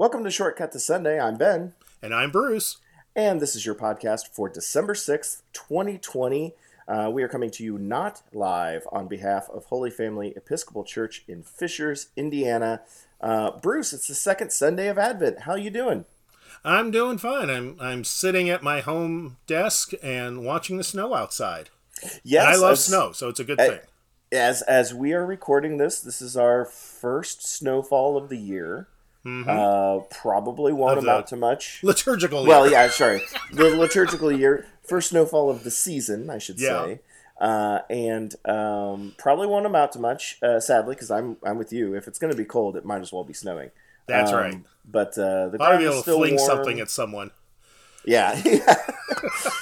Welcome to Shortcut to Sunday. I'm Ben. And I'm Bruce. And this is your podcast for December 6th, 2020. Uh, we are coming to you not live on behalf of Holy Family Episcopal Church in Fishers, Indiana. Uh, Bruce, it's the second Sunday of Advent. How are you doing? I'm doing fine. I'm I'm sitting at my home desk and watching the snow outside. Yes, and I love as, snow, so it's a good thing. As as we are recording this, this is our first snowfall of the year. Mm-hmm. Uh, probably won't of amount to much. Liturgical. Well, yeah, sorry, the liturgical year, first snowfall of the season, I should yeah. say. Uh, and um, probably won't amount to much, uh, sadly, because I'm I'm with you. If it's going to be cold, it might as well be snowing. That's um, right. But uh, the ground is still fling warm. something at someone. Yeah.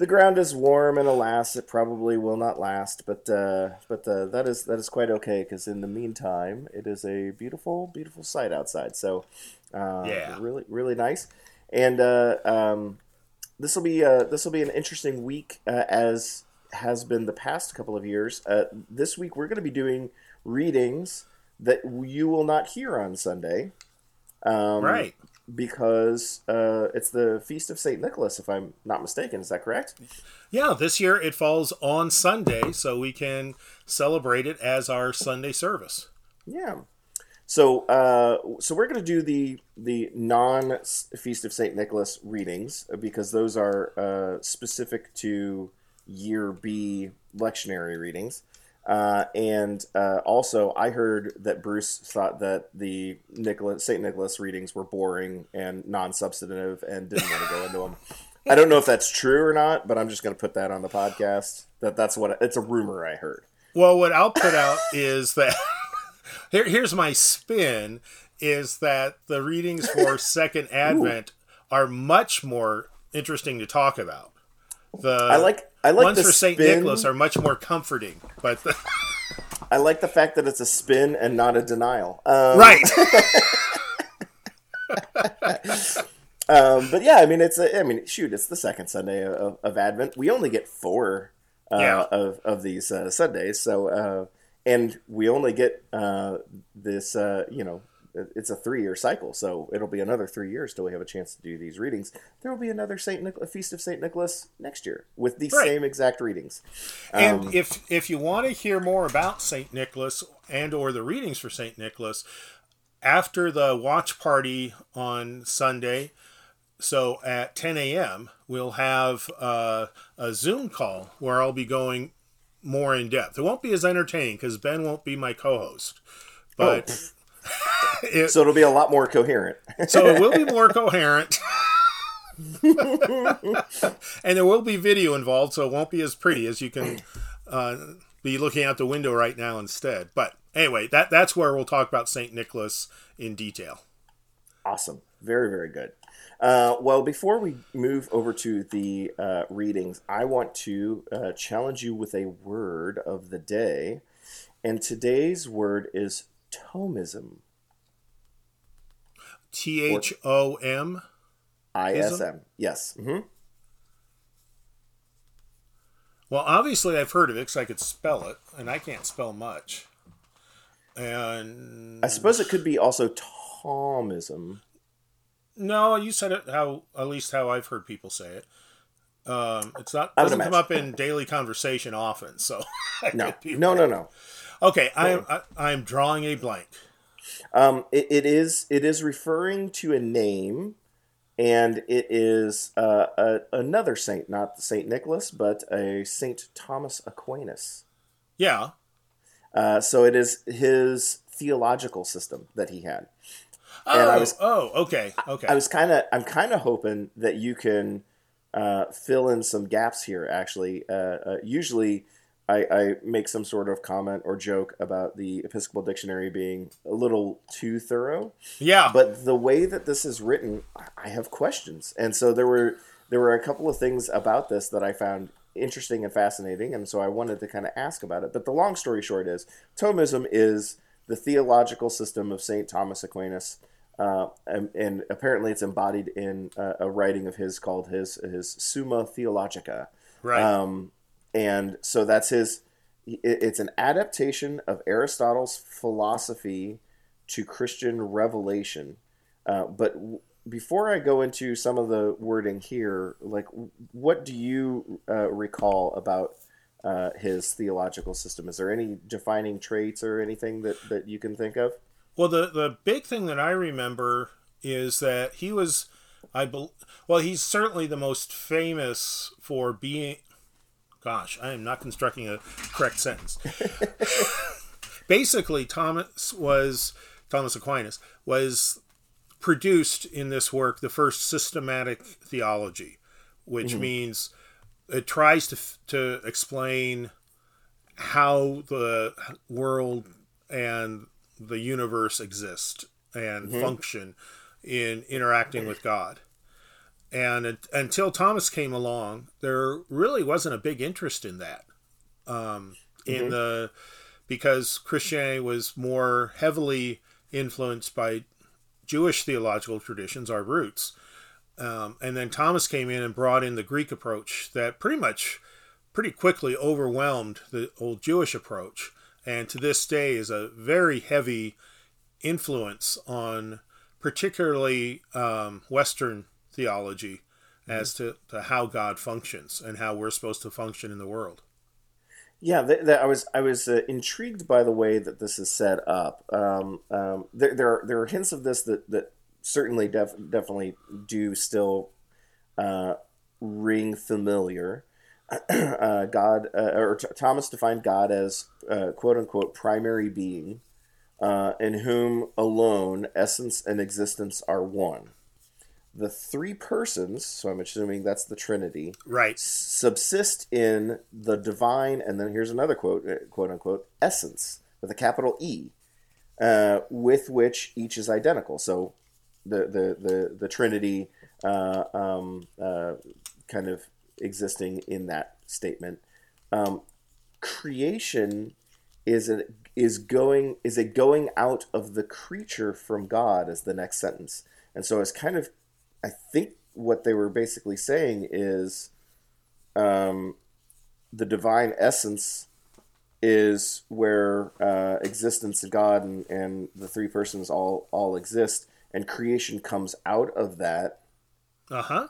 the ground is warm, and alas, it probably will not last. But uh, but uh, that is that is quite okay because in the meantime, it is a beautiful, beautiful sight outside. So uh, yeah, really, really nice. And uh, um, this will be uh, this will be an interesting week uh, as has been the past couple of years. Uh, this week we're going to be doing readings that you will not hear on Sunday. Um, right. Because uh, it's the Feast of St. Nicholas, if I'm not mistaken. Is that correct? Yeah, this year it falls on Sunday, so we can celebrate it as our Sunday service. Yeah. So, uh, so we're going to do the the non Feast of Saint Nicholas readings because those are uh, specific to Year B lectionary readings. Uh, and uh, also, I heard that Bruce thought that the Nicholas, St. Nicholas readings were boring and non substantive and didn't want to go into them. I don't know if that's true or not, but I'm just going to put that on the podcast. That that's what it's a rumor I heard. Well, what I'll put out is that here, here's my spin: is that the readings for Second Advent Ooh. are much more interesting to talk about. The I like I like ones for Saint Nicholas are much more comforting, but the... I like the fact that it's a spin and not a denial. Um, right. um, but yeah, I mean, it's a, I mean, shoot, it's the second Sunday of, of Advent. We only get four uh, yeah. of of these uh, Sundays, so uh, and we only get uh, this, uh, you know, it's a three year cycle, so it'll be another three years till we have a chance to do these readings. There will be another Saint Nic- Feast of Saint Nicholas next year with the right. same exact readings. And um, if if you want to hear more about Saint Nicholas and or the readings for Saint Nicholas, after the watch party on Sunday, so at 10 a.m. we'll have uh, a Zoom call where I'll be going more in depth. It won't be as entertaining because Ben won't be my co-host, but. It, so it'll be a lot more coherent. so it will be more coherent. and there will be video involved, so it won't be as pretty as you can uh, be looking out the window right now instead. But anyway, that that's where we'll talk about St. Nicholas in detail. Awesome. Very, very good. Uh, well, before we move over to the uh, readings, I want to uh, challenge you with a word of the day. And today's word is Thomism. T H O M? I S M. Yes. Mm-hmm. Well, obviously, I've heard of it because I could spell it, and I can't spell much. And I suppose it could be also Thomism. No, you said it how at least how I've heard people say it. Um, it's not doesn't come up in daily conversation often, so no, no, no, no. Okay, I am I, am drawing a blank. Um, it, it is it is referring to a name, and it is uh, a, another saint, not Saint Nicholas, but a Saint Thomas Aquinas. Yeah. Uh, so it is his theological system that he had. Oh, and I was, oh, okay, okay. I was kind of, I'm kind of hoping that you can uh, fill in some gaps here. Actually, uh, uh, usually I, I, make some sort of comment or joke about the Episcopal Dictionary being a little too thorough. Yeah. But the way that this is written, I have questions, and so there were there were a couple of things about this that I found interesting and fascinating, and so I wanted to kind of ask about it. But the long story short is, Thomism is the theological system of Saint Thomas Aquinas. Uh, and, and, apparently, it's embodied in a, a, writing of his called his his Summa Theologica. Right. Um, and so that's his it's an adaptation of aristotle's philosophy to christian revelation Uh, but w- before I go into some of the wording here, like what do you uh, recall about uh, his theological system? Is there any defining traits or anything that, that you can think of? Well, the the big thing that I remember is that he was, I bel well, he's certainly the most famous for being. Gosh, I am not constructing a correct sentence. Basically, Thomas was Thomas Aquinas was produced in this work the first systematic theology, which mm-hmm. means it tries to to explain how the world and the universe exist and mm-hmm. function in interacting with God. And it, until Thomas came along, there really wasn't a big interest in that. Um, in mm-hmm. the because Christianity was more heavily influenced by Jewish theological traditions, our roots. Um, and then Thomas came in and brought in the Greek approach that pretty much, pretty quickly overwhelmed the old Jewish approach and to this day is a very heavy influence on particularly um, Western theology as to, to how God functions and how we're supposed to function in the world. Yeah, I was I was uh, intrigued by the way that this is set up. Um, um, there, there are there are hints of this that that certainly def- definitely do still uh, ring familiar. uh, God uh, or T- Thomas defined God as uh, quote unquote primary being, uh, in whom alone essence and existence are one. The three persons, so I'm assuming that's the Trinity, right, subsist in the divine, and then here's another quote, uh, quote unquote, essence with a capital E, uh, with which each is identical. So the the the the Trinity um, kind of existing in that statement. Um, creation is a, is going is a going out of the creature from God as the next sentence, and so it's kind of I think what they were basically saying is um, the divine essence is where uh, existence of God and, and the three persons all all exist, and creation comes out of that. Uh huh.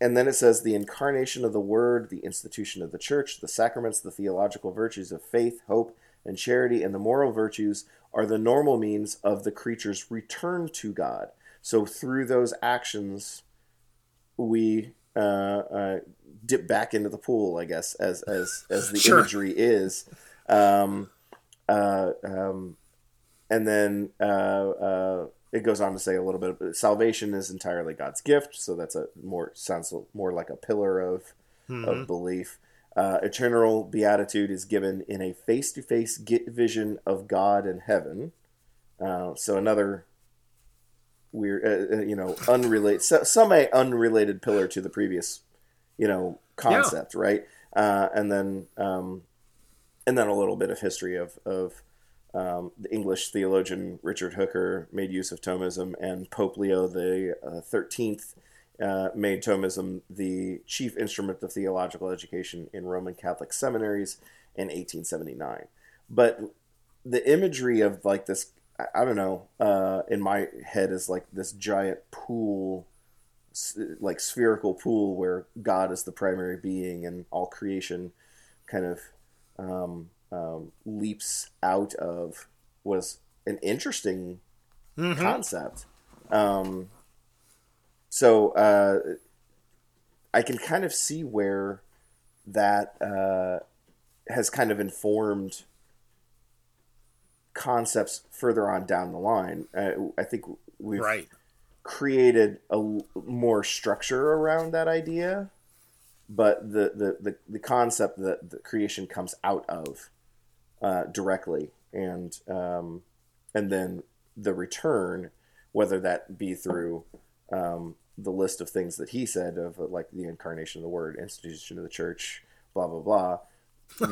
And then it says the incarnation of the Word, the institution of the church, the sacraments, the theological virtues of faith, hope, and charity, and the moral virtues are the normal means of the creature's return to God. So through those actions, we uh, uh, dip back into the pool, I guess, as as as the sure. imagery is. Um, uh, um, and then uh, uh, it goes on to say a little bit of salvation is entirely God's gift, so that's a more sounds more like a pillar of mm-hmm. of belief. Uh, eternal beatitude is given in a face to face vision of God and heaven. Uh, so another weird, uh, uh you know, unrelated, some a unrelated pillar to the previous, you know, concept, yeah. right? Uh, and then, um, and then a little bit of history of of um, the English theologian Richard Hooker made use of Thomism, and Pope Leo the uh, Thirteenth uh, made Thomism the chief instrument of theological education in Roman Catholic seminaries in 1879. But the imagery of like this, I, I don't know, uh, in my head is like this giant pool, like spherical pool where God is the primary being and all creation kind of um, um, leaps out of was an interesting mm-hmm. concept. Um, so uh, I can kind of see where that uh, has kind of informed concepts further on down the line. Uh, I think we've right. created a more structure around that idea, but the the, the, the concept that the creation comes out of uh, directly, and um, and then the return, whether that be through um, the list of things that he said of like the incarnation of the Word, institution of the Church, blah blah blah.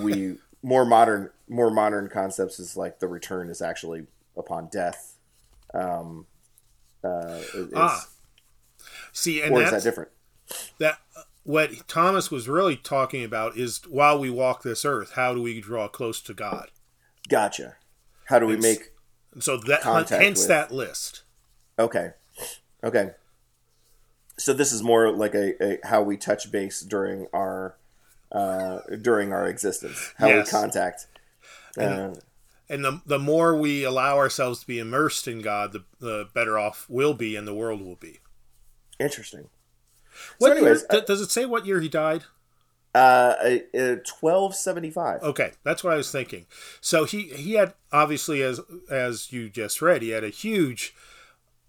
We more modern more modern concepts is like the return is actually upon death. Um, uh, ah, see, and or is that different? That what Thomas was really talking about is while we walk this earth, how do we draw close to God? Gotcha. How do we and make so that hence with... that list? Okay. Okay. So this is more like a, a how we touch base during our uh, during our existence, how Yes. we contact. Uh, And the, the more we allow ourselves to be immersed in God, the, the better off we'll be and the world will be. interesting. What anyways, year, th- does it say what year he died? Uh, twelve seventy five. Okay, that's what I was thinking. So he he had obviously as as you just read, he had a huge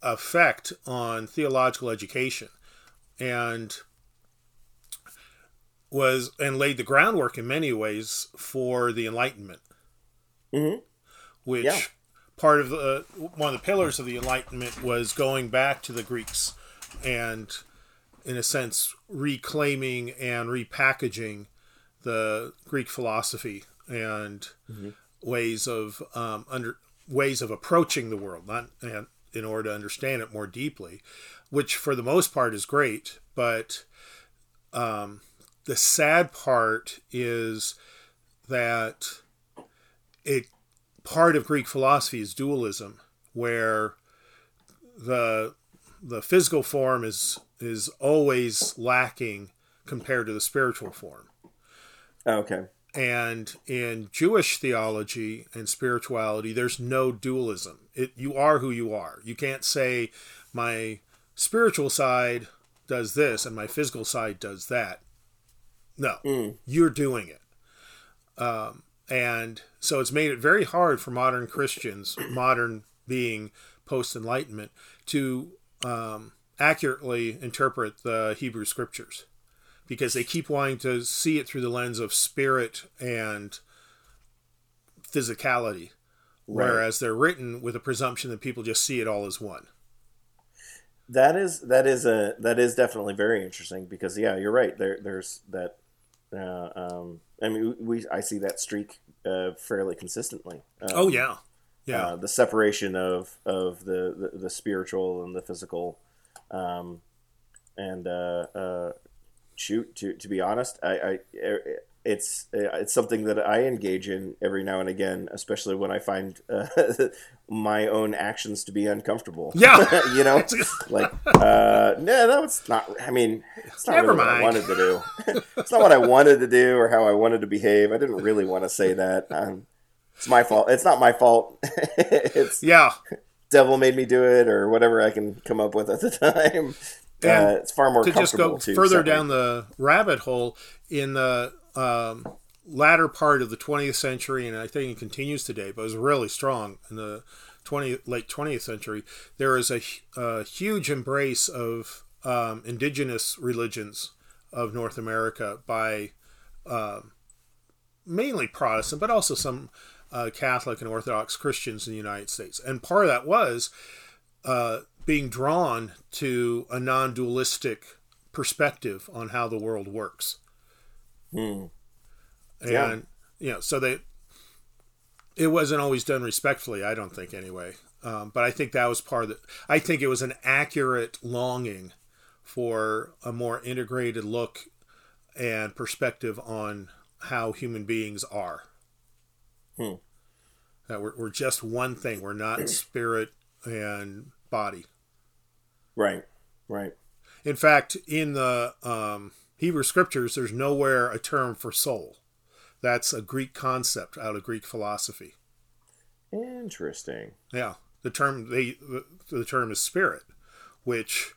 effect on theological education and was and laid the groundwork in many ways for the enlightenment. Mhm. Which Yeah. part of the one of the pillars of the enlightenment was going back to the Greeks and in a sense reclaiming and repackaging the Greek philosophy and ways of um, under ways of approaching the world, not and in order to understand it more deeply, which for the most part is great. But um, the sad part is that it part of Greek philosophy is dualism, where the the physical form is is always lacking compared to the spiritual form. Oh, okay. And in Jewish theology and spirituality, there's no dualism. It, you are who you are. You can't say my spiritual side does this and my physical side does that. No, Mm. you're doing it. Um, and so it's made it very hard for modern Christians, modern being post Enlightenment, to um, accurately interpret the Hebrew scriptures because they keep wanting to see it through the lens of spirit and physicality, Right. whereas they're written with a presumption that people just see it all as one. That is that is a that is definitely very interesting because yeah, you're right. There there's that. Uh, um, I mean, we I see that streak uh, fairly consistently. Um, Oh yeah, yeah, uh, the separation of of the, the, the spiritual and the physical, um, and uh, uh, shoot to to be honest, I, I it's it's something that I engage in every now and again, especially when I find uh, my own actions to be uncomfortable. Yeah. you know, like uh, no, that was not. I mean, it's not Never really what I mind. wanted to do. it's not what I wanted to do or how I wanted to behave. I didn't really want to say that. Um, it's my fault. It's not my fault. it's yeah. devil made me do it or whatever I can come up with at the time. And uh, it's far more to just go further down the rabbit hole in the um, latter part of the 20th century and i think it continues today but it was really strong in the 20 late 20th century there is a, a huge embrace of um, indigenous religions of north america by um, mainly protestant but also some uh, catholic and orthodox christians in the united states. And part of that was uh, being drawn to a non-dualistic perspective on how the world works Hmm. and Yeah. you know so they it wasn't always done respectfully i don't think anyway um, but i think that was part of the i think it was an accurate longing for a more integrated look and perspective on how human beings are Hmm. that we're, we're just one thing we're not spirit and body Right, right. in fact in the um, hebrew scriptures there's nowhere a term for soul that's a greek concept out of greek philosophy Interesting. Yeah, the term they the, the term is spirit, which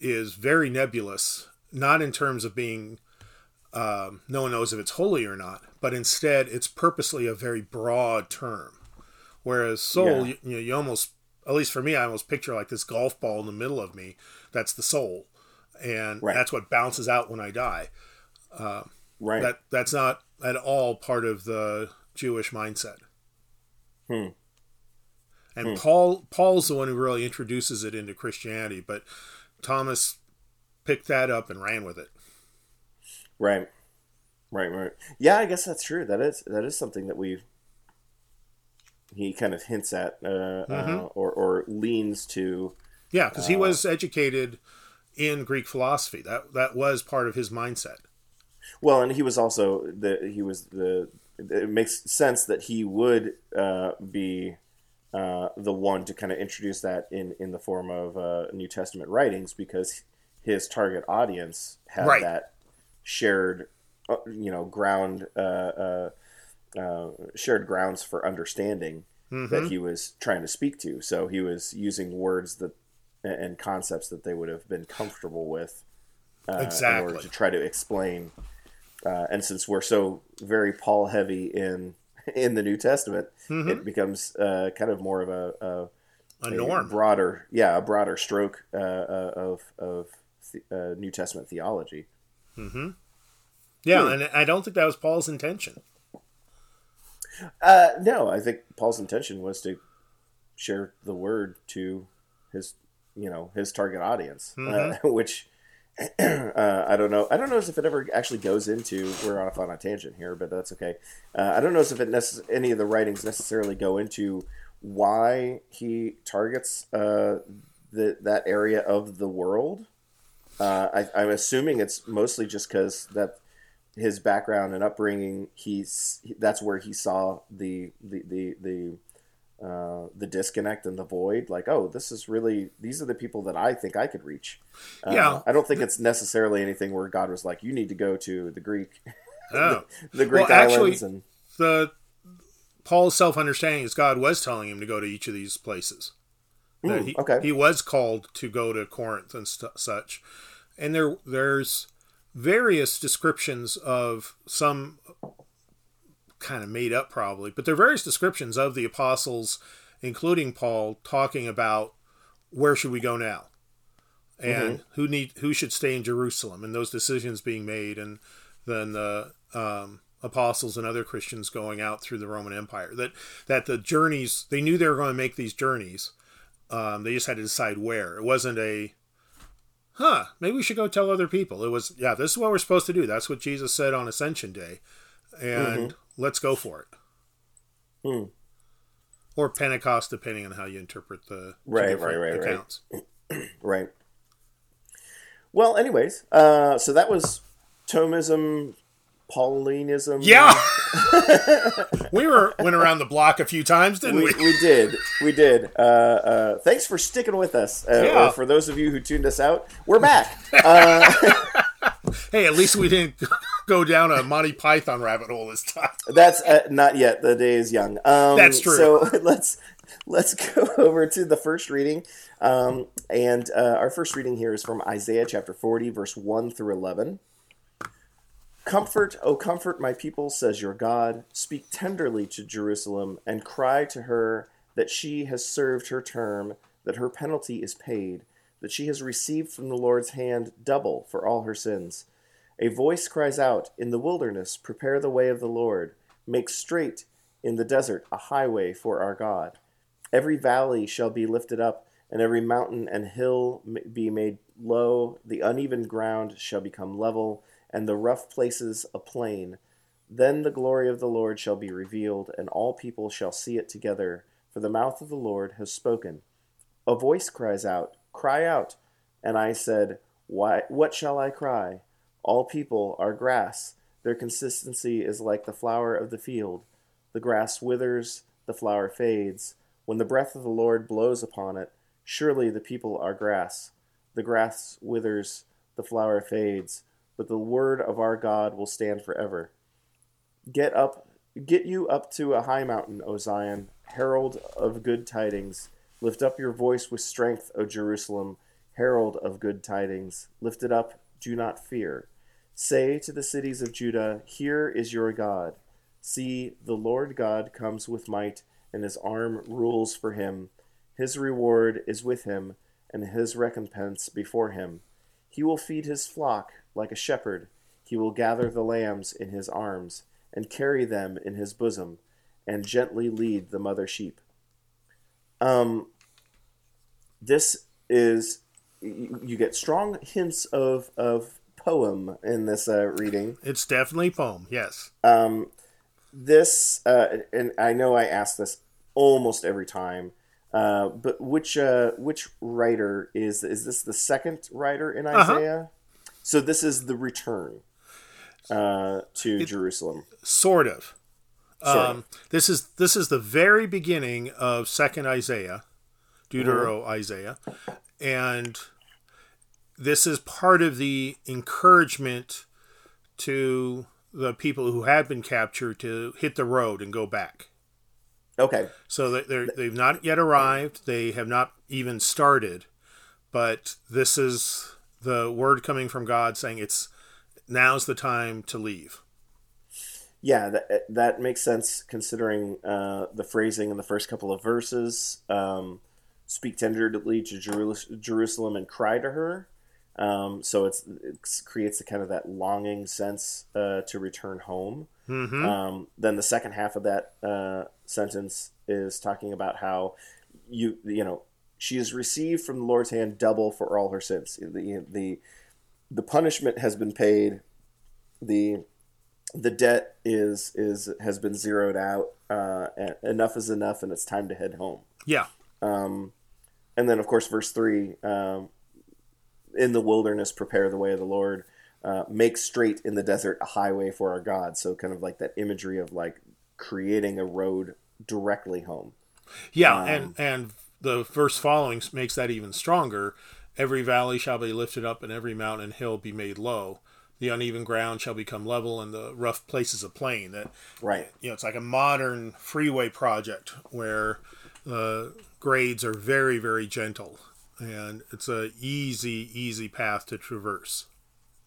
is very nebulous. Not in terms of being um, no one knows if it's holy or not, but instead it's purposely a very broad term. Whereas soul, Yeah. you, you know, you almost at least for me, I almost picture like this golf ball in the middle of me. That's the soul, and Right. that's what bounces out when I die. Right. That that's not at all part of the Jewish mindset. Hmm. And Paul Paul's the one who really introduces it into Christianity, but Thomas picked that up and ran with it. Right. Right, right. Yeah, I guess that's true. That is that is something that we he kind of hints at uh, uh, Mm-hmm. or or leans to. Yeah, because he was educated in Greek philosophy. That that was part of his mindset. Well, and he was also the he was the. It makes sense that he would uh, be uh, the one to kind of introduce that in in the form of uh, New Testament writings because his target audience had Right. that shared, uh, you know, ground uh, uh, uh, shared grounds for understanding that he was trying to speak to. So he was using words that and concepts that they would have been comfortable with uh, in order to try to explain. Uh, and since we're so very Paul heavy in in the New Testament, it becomes uh, kind of more of a, a, A norm. broader, yeah, a broader stroke uh, uh, of of the, uh, New Testament theology. Hmm. Yeah, and I don't think that was Paul's intention. Uh, no, I think Paul's intention was to share the word to his, you know, his target audience, uh, which uh, I don't know. I don't know if it ever actually goes into. We're off on a tangent here, but that's okay. Uh, I don't know if it necess- any of the writings necessarily go into why he targets uh, the, that area of the world. Uh, I, I'm assuming it's mostly just because that his background and upbringing, he's that's where he saw the the the the, uh, the disconnect and the void. Like, oh, this is really these are the people that I think I could reach. Uh, Yeah. I don't think it's necessarily anything where God was like, you need to go to the Greek, Oh. the Greek Well, actually- islands, and the Paul's self understanding is God was telling him to go to each of these places. That Mm, he, okay. he was called to go to Corinth and st- such, and there there's various descriptions of some kind of made up probably, but there are various descriptions of the apostles, including Paul, talking about where should we go now, and who need who should stay in Jerusalem, and those decisions being made, and then the um, apostles and other Christians going out through the Roman Empire. That that the journeys they knew they were going to make these journeys. Um, they just had to decide where. It wasn't a, huh? Maybe we should go tell other people. It was, yeah, this is what we're supposed to do. That's what Jesus said on Ascension Day, and let's go for it. Hmm. Or Pentecost, depending on how you interpret the Right, right, right, right. accounts. right. Well, anyways, uh, so that was Thomism, Paulinism. Yeah, we were went around the block a few times, didn't we, we? we did. We did. Uh, uh, thanks for sticking with us. Uh, Yeah. Or for those of you who tuned us out, we're back. Hey, at least we didn't go down a Monty Python rabbit hole this time. that's uh, not yet. The day is young. Um, That's true. So let's let's go over to the first reading. Um, and uh, our first reading here is from Isaiah chapter 40, verse 1 through 11. Comfort, O comfort my people, says your God. Speak tenderly to Jerusalem and cry to her that she has served her term, that her penalty is paid, that she has received from the Lord's hand double for all her sins. A voice cries out, In the wilderness, prepare the way of the Lord. Make straight in the desert a highway for our God. Every valley shall be lifted up, and every mountain and hill be made low. The uneven ground shall become level, and the rough places a plain. Then the glory of the Lord shall be revealed, and all people shall see it together, for the mouth of the Lord has spoken. A voice cries out, Cry out. And I said, Why, What shall I cry? All people are grass. Their consistency is like the flower of the field. The grass withers, the flower fades. When the breath of the Lord blows upon it, surely the people are grass. The grass withers, the flower fades, but the word of our God will stand forever. Get up, get you up to a high mountain, O Zion, herald of good tidings. Lift up your voice with strength, O Jerusalem, herald of good tidings. Lift it up, do not fear. Say to the cities of Judah, Here is your God. See, the Lord God comes with might, and his arm rules for him. His reward is with him, and his recompense before him. He will feed his flock like a shepherd. He will gather the lambs in his arms, and carry them in his bosom, and gently lead the mother sheep. Um, this is you, you get strong hints of of poem in this uh, reading. It's definitely poem. Yes. Um, this, uh, and I know I ask this almost every time, uh, but which uh, which writer is is this the second writer in Uh-huh. Isaiah? So this is the return uh, to Jerusalem. Sort of. Um, this is this is the very beginning of Second Isaiah, Deutero Isaiah, and this is part of the encouragement to the people who had been captured to hit the road and go back. Okay. So they they've not yet arrived. They have not even started, but this is the word coming from God saying it's now's the time to leave. Yeah, that, that makes sense considering uh, the phrasing in the first couple of verses. Um, Speak tenderly to Jerusalem and cry to her. Um, so it's it creates a kind of that longing sense uh, to return home. Mm-hmm. Um, then the second half of that uh, sentence is talking about how you you know she has received from the Lord's hand double for all her sins. The the the punishment has been paid. The the debt is is has been zeroed out. Uh, enough is enough, and it's time to head home. Yeah. Um, and then of course verse three. Um, in the wilderness prepare the way of the Lord. Uh, make straight in the desert a highway for our God. So kind of like that imagery of like creating a road directly home. Yeah, um, and and the verse following makes that even stronger. Every valley shall be lifted up, and every mountain and hill be made low. The uneven ground shall become level, and the rough places a plain. That right. You know, it's like a modern freeway project where the grades are very, very gentle and it's a easy, easy path to traverse.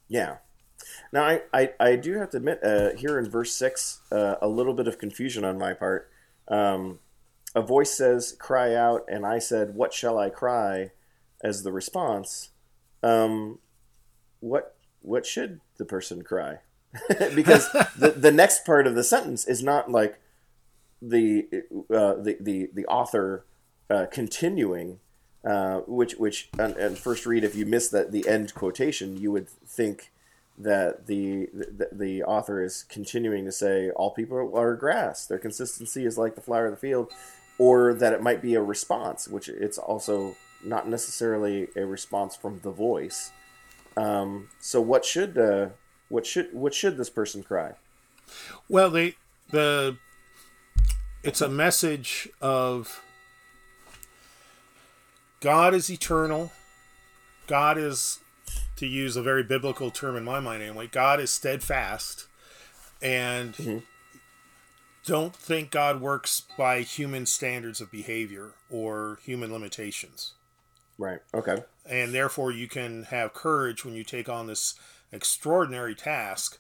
Yeah. Now, I, I, I do have to admit, uh, here in verse 6, uh, a little bit of confusion on my part. Um, a voice says, Cry out, and I said, What shall I cry? as the response. Um, what, what should the person cry? because the, the next part of the sentence is not like the, uh, the, the, the author uh, continuing uh, which which and, first read if you miss that the end quotation you would think that the, the, the author is continuing to say all people are grass. Their consistency is like the flower of the field or that it might be a response which it's also not necessarily a response from the voice. Um, so what should uh, what should what should this person cry? Well they the it's a message of God is eternal. God is, to use a very biblical term in my mind anyway, God is steadfast. And mm-hmm. don't think God works by human standards of behavior or human limitations. Right. Okay. And therefore, you can have courage when you take on this extraordinary task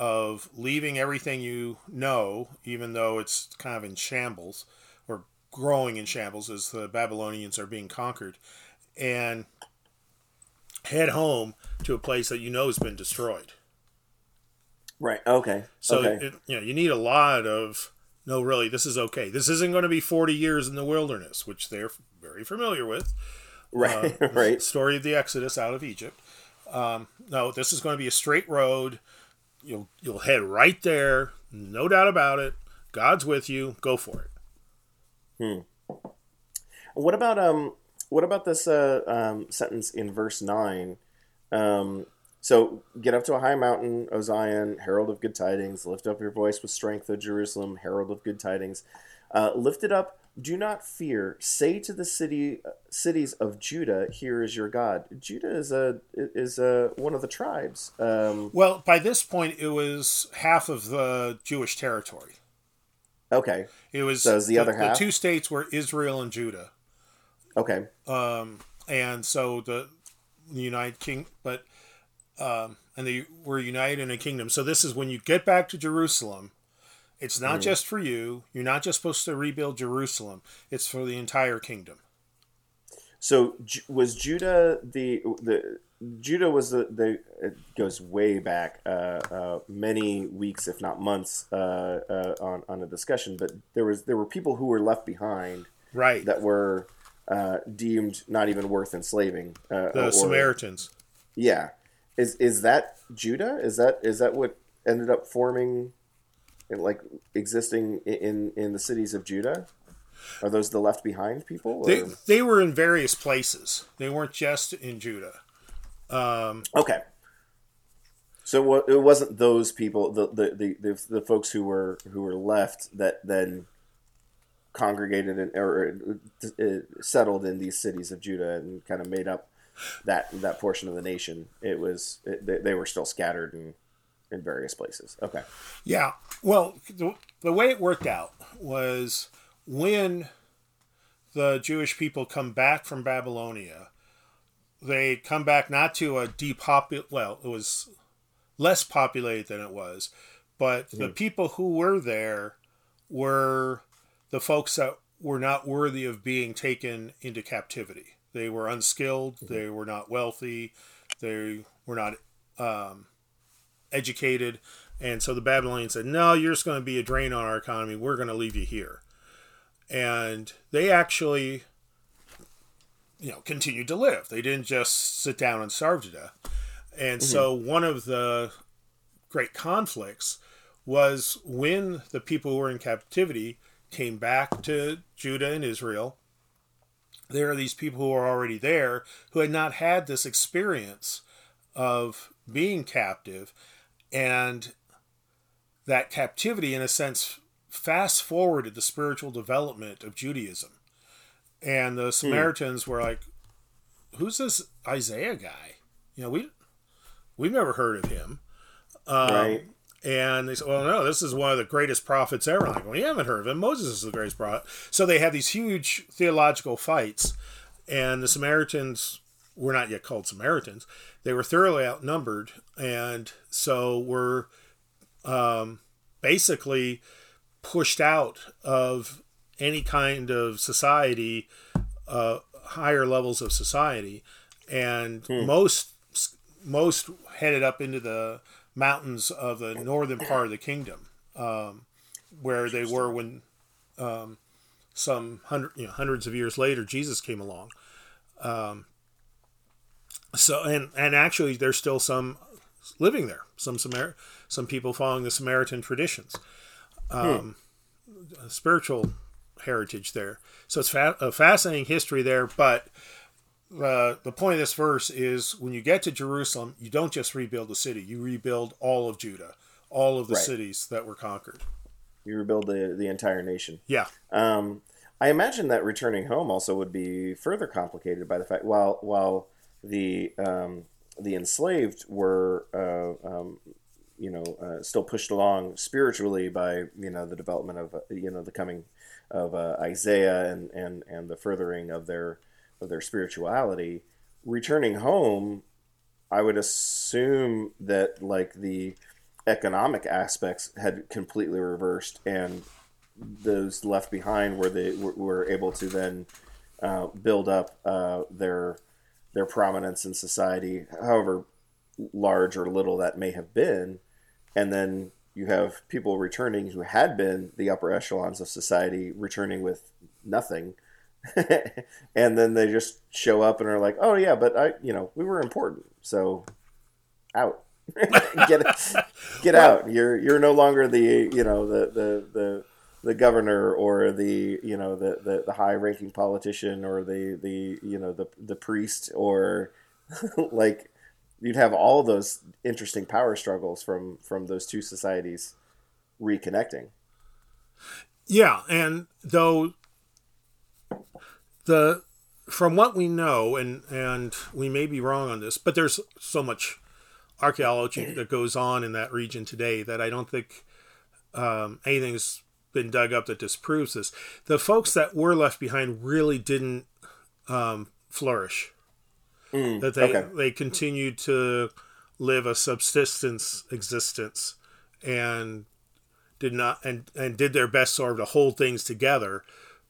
of leaving everything you know, even though it's kind of in shambles, or growing in shambles as the Babylonians are being conquered, and head home to a place that you know has been destroyed. Right. Okay. So okay. It, you know you need a lot of no, really, this is okay. This isn't going to be forty years in the wilderness, which they're very familiar with. Right. Uh, right. Story of the Exodus out of Egypt. Um, no, this is going to be a straight road. You'll you'll head right there, no doubt about it. God's with you. Go for it. Hmm. What about um? What about this uh, um, sentence in verse nine? Um, so get up to a high mountain, O Zion, herald of good tidings. Lift up your voice with strength, O Jerusalem, herald of good tidings. Uh, lift it up. Do not fear. Say to the city cities of Judah, "Here is your God." Judah is a is a one of the tribes. Um, well, by this point, it was half of the Jewish territory. Okay. It was so the, the other half. The two states were Israel and Judah. Okay. Um, and so the, the United King, but um, and they were united in a kingdom. So this is when you get back to Jerusalem. It's not mm. just for you. You're not just supposed to rebuild Jerusalem. It's for the entire kingdom. So was Judah the the Judah was the, the it goes way back, uh, uh, many weeks, if not months, uh, uh, on on a discussion. But there was there were people who were left behind, right? That were uh, deemed not even worth enslaving. Uh, the or, Samaritans. Yeah, is is that Judah? Is that is that what ended up forming, like existing in in the cities of Judah? Are those the left behind people? Or? They they were in various places. They weren't just in Judah. Um, okay. So it wasn't those people, the the, the, the, the folks who were who were left that then congregated and or uh, settled in these cities of Judah and kind of made up that that portion of the nation. It was it, they, they were still scattered in in various places. Okay. Yeah. Well, the, the way it worked out was when the Jewish people come back from Babylonia, they come back not to a depopulated. Well, it was less populated than it was, but mm-hmm. the people who were there were the folks that were not worthy of being taken into captivity. They were unskilled. Mm-hmm. They were not wealthy. They were not um, educated. And so the Babylonians said, No, you're just going to be a drain on our economy. We're going to leave you here. And they actually, you know, continued to live. They didn't just sit down and starve to death. And mm-hmm. so one of the great conflicts was when the people who were in captivity came back to Judah and Israel. There are these people who are already there who had not had this experience of being captive, and that captivity, in a sense, fast forwarded the spiritual development of Judaism. And the hmm. Samaritans hmm. were like, "Who's this Isaiah guy? You know, we we've never heard of him." Um, right. And they said, well, no, this is one of the greatest prophets ever. I'm like, well, you haven't heard of him. Moses is the greatest prophet. So they had these huge theological fights. And the Samaritans were not yet called Samaritans. They were thoroughly outnumbered. And so were um, basically pushed out of any kind of society, uh, higher levels of society. And hmm. most most headed up into the mountains of the northern part of the kingdom, um, where they were when um, some hundred, you know, hundreds of years later Jesus came along. Um, so and and actually, there's still some living there. Some Samar- some people following the Samaritan traditions, um, hmm. spiritual heritage there. So it's fa- a fascinating history there, but uh, the point of this verse is when you get to Jerusalem, you don't just rebuild the city, you rebuild all of Judah, all of the right. cities that were conquered. You rebuild the, the entire nation. Yeah. Um, I imagine that returning home also would be further complicated by the fact while while the um, the enslaved were uh, um, you know uh, still pushed along spiritually by you know the development of uh, you know the coming of uh, Isaiah and, and and the furthering of their of their spirituality, returning home, I would assume that like the economic aspects had completely reversed, and those left behind where they were able to then uh, build up uh, their their prominence in society, however large or little that may have been, and then you have people returning who had been the upper echelons of society returning with nothing. And then they just show up and are like, "Oh yeah, but I, you know, we were important, so out, get get well, out. You're you're no longer the you know the the the the governor or the you know the the, the high ranking politician or the the you know the the priest or like you'd have all those interesting power struggles from from those two societies reconnecting. Yeah, and though the from what we know, and and we may be wrong on this, but there's so much archaeology that goes on in that region today that I don't think um, anything's been dug up that disproves this. The folks that were left behind really didn't um, flourish. Mm, that they okay. they continued to live a subsistence existence and did not and and did their best sort of to hold things together,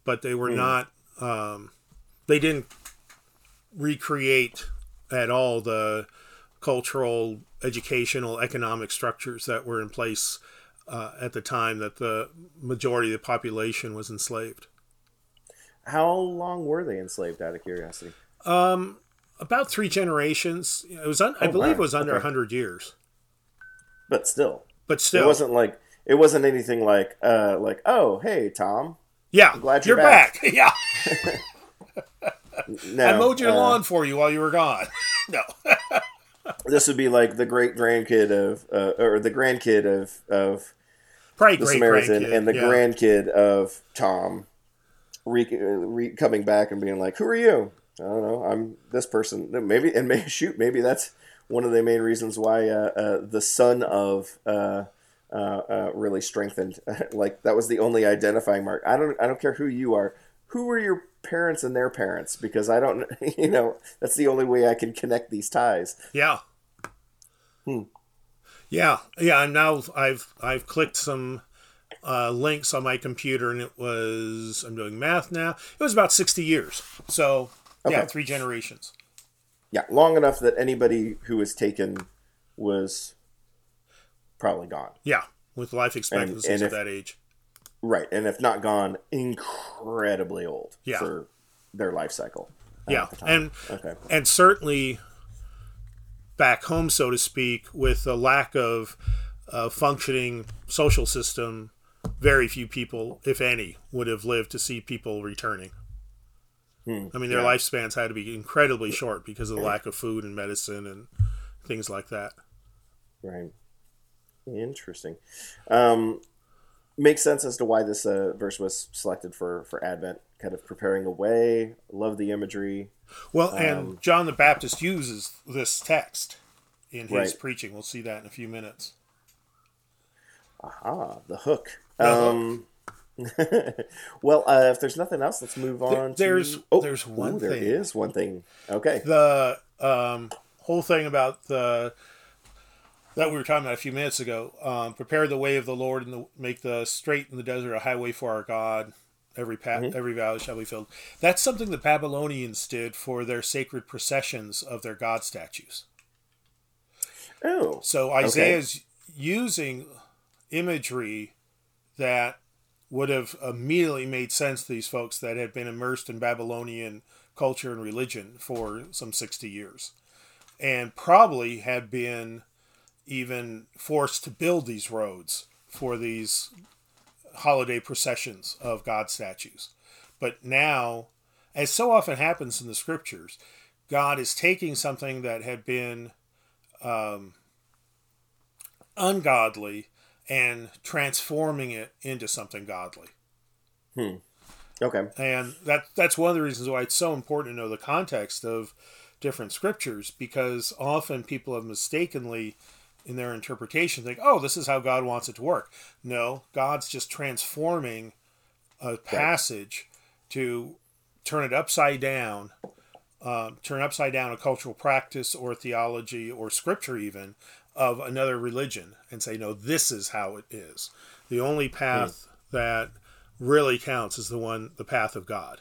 but they were mm. not um, they didn't recreate at all the cultural, educational, economic structures that were in place uh, at the time that the majority of the population was enslaved. How long were they enslaved? Out of curiosity. Um, about three generations. It was, un- oh, I believe, wow. it was under okay. hundred years. But still, but still, it wasn't like it wasn't anything like, uh, like, oh, hey, Tom, yeah, I'm glad you're, you're back. back. Yeah. no, I mowed your uh, lawn for you while you were gone. no. this would be like the great grandkid of, uh, or the grandkid of of Probably the great Samaritan and the yeah. grandkid of Tom, re, re, coming back and being like, "Who are you?" I don't know. I'm this person. Maybe and maybe shoot. Maybe that's one of the main reasons why uh, uh, the son of uh, uh, uh, really strengthened. like that was the only identifying mark. I don't. I don't care who you are. Who were your parents and their parents? Because I don't. You know, that's the only way I can connect these ties. Yeah. Hmm. Yeah, yeah. And now I've I've clicked some uh, links on my computer, and it was I'm doing math now. It was about sixty years. So yeah, three generations. Yeah, long enough that anybody who was taken was probably gone. Yeah, with life expectancies and of if- that age. Right, and if not gone, incredibly old Yeah. for their life cycle. Yeah, at and okay, and certainly back home, so to speak, with a lack of uh, functioning social system, very few people, if any, would have lived to see people returning. Hmm, I mean, their yeah. lifespans had to be incredibly short because of the lack of food and medicine and things like that. right, interesting. Um, makes sense as to why this uh, verse was selected for for Advent. Kind of preparing a way. Love the imagery. Well, Um, and John the Baptist uses this text in his Right. preaching. We'll see that in a few minutes. Aha, the hook. Um, well, uh, if there's nothing else, let's move on. there's- to... oh, there's one ooh, thing. is one thing. Okay. the um, whole thing about the that we were talking about a few minutes ago. Um, prepare the way of the Lord and the, make the straight in the desert a highway for our God. Every path, Mm-hmm. every valley shall be filled. That's something the Babylonians did for their sacred processions of their god statues. Oh, So Isaiah's using imagery that would have immediately made sense to these folks that had been immersed in Babylonian culture and religion for some 60 years and probably had been even forced to build these roads for these holiday processions of God statues. But now, as so often happens in the scriptures, God is taking something that had been um, ungodly and transforming it into something godly. okay. And that that's one of the reasons why it's so important to know the context of different scriptures because often people have mistakenly in their interpretation think, "Oh, this is how God wants it to work." No, God's just transforming a passage to turn it upside down, um, turn upside down a cultural practice or theology or scripture even of another religion and say, "No, this is how it is." The only path that really counts is the one, the path of God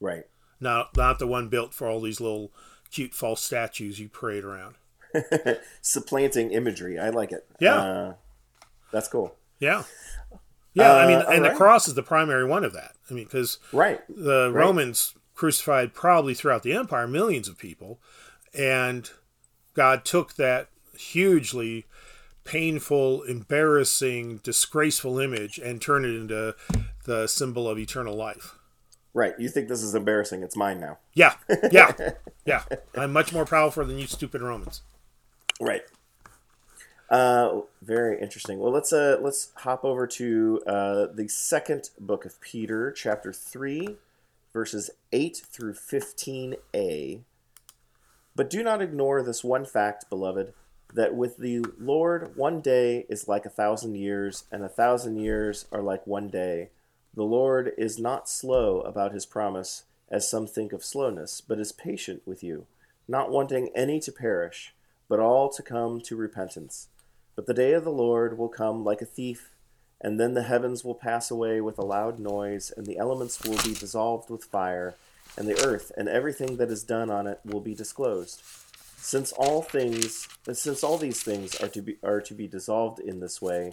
Right. not not the one built for all these little cute false statues you parade around. Supplanting imagery. I like it. Yeah. Uh, that's cool. Yeah, yeah. I mean, Uh, and the cross is the primary one of that. I mean, because Right. the Right. Romans crucified probably throughout the empire millions of people, and God took that hugely painful, embarrassing, disgraceful image and turned it into the symbol of eternal life. Right. You think this is embarrassing? It's mine now. Yeah, yeah, yeah. I'm much more powerful than you stupid Romans. Right. Uh, very interesting. Well, let's uh, let's hop over to uh, the second book of Peter, chapter three, verses eight through fifteen a. But do not ignore this one fact, beloved, that with the Lord one day is like a thousand years, and a thousand years are like one day. The Lord is not slow about his promise, as some think of slowness, but is patient with you, not wanting any to perish, but all to come to repentance. But the day of the Lord will come like a thief, and then the heavens will pass away with a loud noise, and the elements will be dissolved with fire, and the earth and everything that is done on it will be disclosed. Since all things, since all these things are to be are to be dissolved in this way,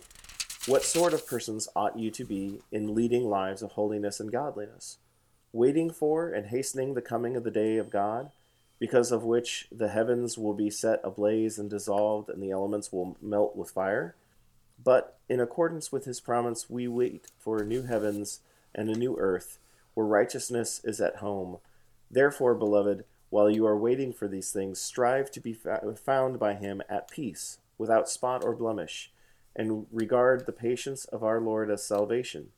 what sort of persons ought you to be in leading lives of holiness and godliness, waiting for and hastening the coming of the day of God? Because of which the heavens will be set ablaze and dissolved, and the elements will melt with fire. But in accordance with his promise, we wait for new heavens and a new earth, where righteousness is at home. Therefore, beloved, While you are waiting for these things, strive to be found by him at peace, without spot or blemish, and regard the patience of our Lord as salvation.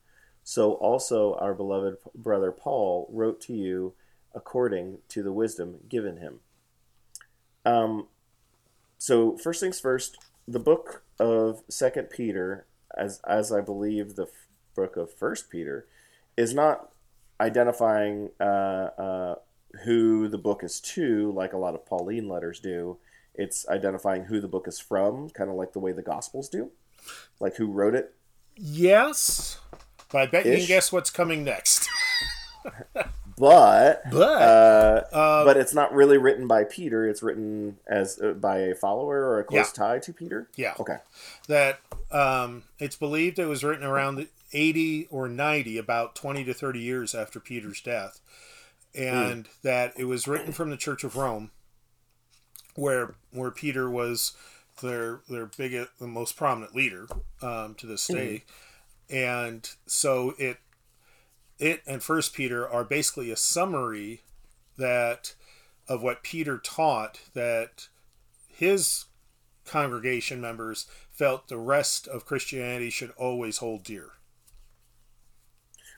So also our beloved brother Paul wrote to you according to the wisdom given him. Um, so first things first, the book of Second Peter, as as I believe the book of First Peter, is not identifying uh, uh, who the book is to, like a lot of Pauline letters do. It's identifying who the book is from, kind of like the way the Gospels do, like who wrote it. Yes, but I bet Ish. you can guess what's coming next. but but uh, uh, but it's not really written by Peter. It's written as uh, by a follower or a close yeah. tie to Peter. Yeah. Okay. That um, it's believed it was written around the 80 or 90, about 20 to 30 years after Peter's death, and mm. that it was written from the Church of Rome, where where Peter was their their biggest, the most prominent leader um, to this day, mm. and so it it and First Peter are basically a summary that of what Peter taught that his congregation members felt the rest of Christianity should always hold dear.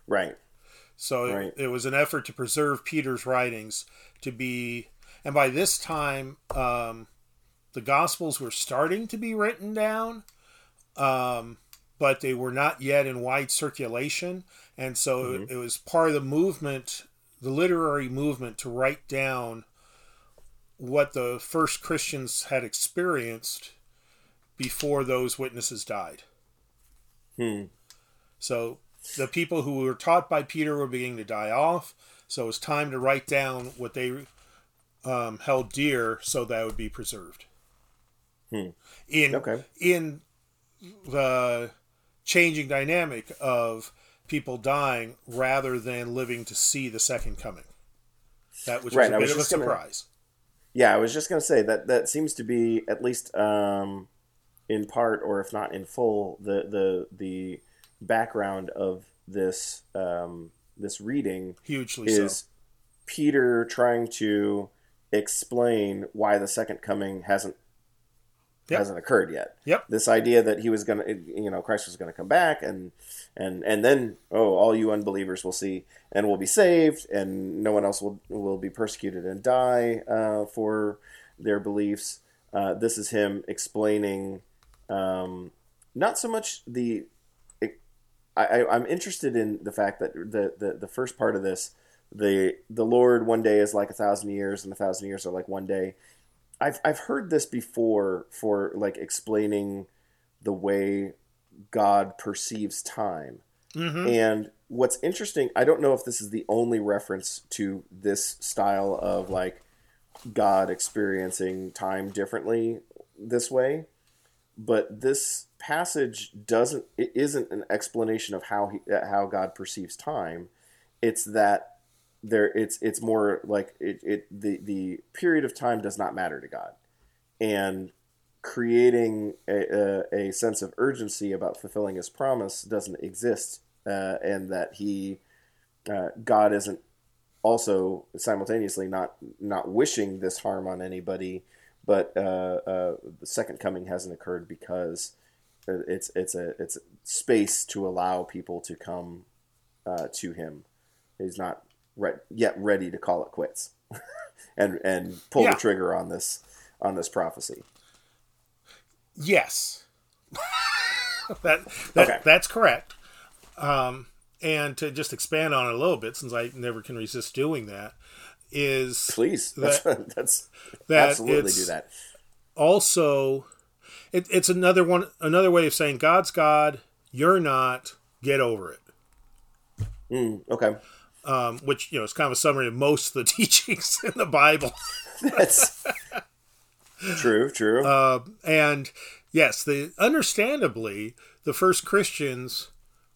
Right. So right. It, it, was an effort to preserve Peter's writings to be, and by this time, um, the Gospels were starting to be written down, um, but they were not yet in wide circulation. And so mm-hmm. it, it was part of the movement, the literary movement, to write down what the first Christians had experienced before those witnesses died. Hmm. So the people who were taught by Peter were beginning to die off. So it was time to write down what they um, held dear so that would be preserved. Hmm. In okay. in the changing dynamic of people dying rather than living to see the second coming. That which right, was a bit of a surprise. Gonna, yeah, I was just going to say that that seems to be at least um, in part, or if not in full, the the the background of this um, this reading hugely is so. Peter trying to explain why the second coming hasn't yep. hasn't occurred yet. Yep. This idea that he was going to, you know, Christ was going to come back, and and and then oh, all you unbelievers will see and will be saved, and no one else will will be persecuted and die uh, for their beliefs. Uh, this is him explaining um, not so much the I, I'm interested in the fact that the, the, the first part of this, the the Lord one day is like a thousand years, and a thousand years are like one day. I've I've heard this before for like explaining the way God perceives time. Mm-hmm. And what's interesting, I don't know if this is the only reference to this style of like God experiencing time differently this way, but this passage doesn't it isn't an explanation of how he how God perceives time. It's that there it's it's more like it, it the the period of time does not matter to God, and creating a, a, a sense of urgency about fulfilling His promise doesn't exist, uh, and that He uh, God isn't also simultaneously not not wishing this harm on anybody, but uh, uh the second coming hasn't occurred because it's it's a it's space to allow people to come uh, to him. He's not re- yet ready to call it quits, and and pull yeah. the trigger on this on this prophecy. Yes, that, that okay. that's correct. Um, and to just expand on it a little bit, since I never can resist doing that, is please that, that's, that's that absolutely do that. Also, it, it's another one another way of saying God's God, you're not. Get over it. Mm, okay. Um, which you know is kind of a summary of most of the teachings in the Bible. That's true. True. Uh, and yes, the understandably the first Christians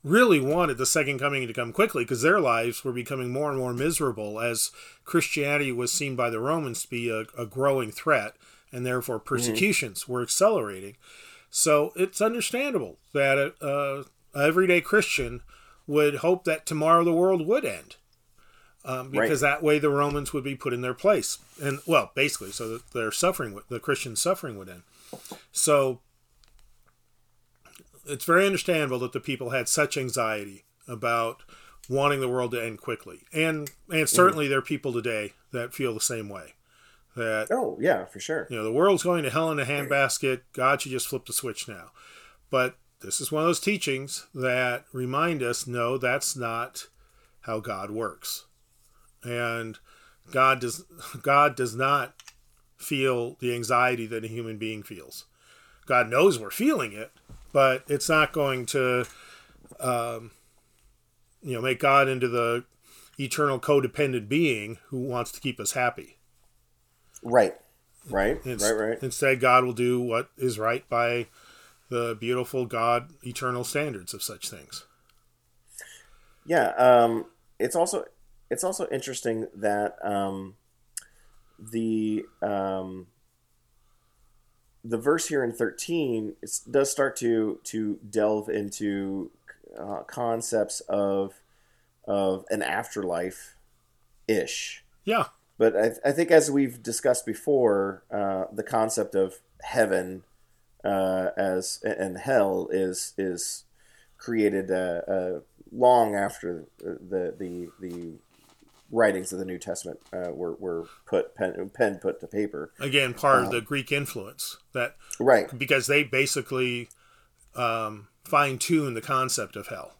really wanted the second coming to come quickly because their lives were becoming more and more miserable as Christianity was seen by the Romans to be a, a growing threat and therefore mm-hmm. persecutions mm-hmm. were accelerating. So it's understandable that a, a, everyday Christian would hope that tomorrow the world would end. Um, because right. that way the Romans would be put in their place, and well, basically, so that their suffering, the Christian suffering would end. So it's very understandable that the people had such anxiety about wanting the world to end quickly, and and certainly mm. there are people today that feel the same way. That oh yeah, for sure. You know, the world's going to hell in a handbasket. God should just flip the switch now. But this is one of those teachings that remind us, no, that's not how God works, and God does God does not feel the anxiety that a human being feels. God knows we're feeling it, but it's not going to, um, you know, make God into the eternal codependent being who wants to keep us happy. Right. Right. It's, right. Right. Instead, God will do what is right by the beautiful God eternal standards of such things. Yeah. Um, it's also it's also interesting that um, the um, the verse here in 13 does start to to delve into uh, concepts of of an afterlife ish yeah. But I, I, think as we've discussed before uh, the concept of heaven uh, as and hell is is created uh, uh, long after the the the writings of the New Testament uh, were, were put pen, pen put to paper. Again, part um, of the Greek influence that right because they basically um, fine tune the concept of hell.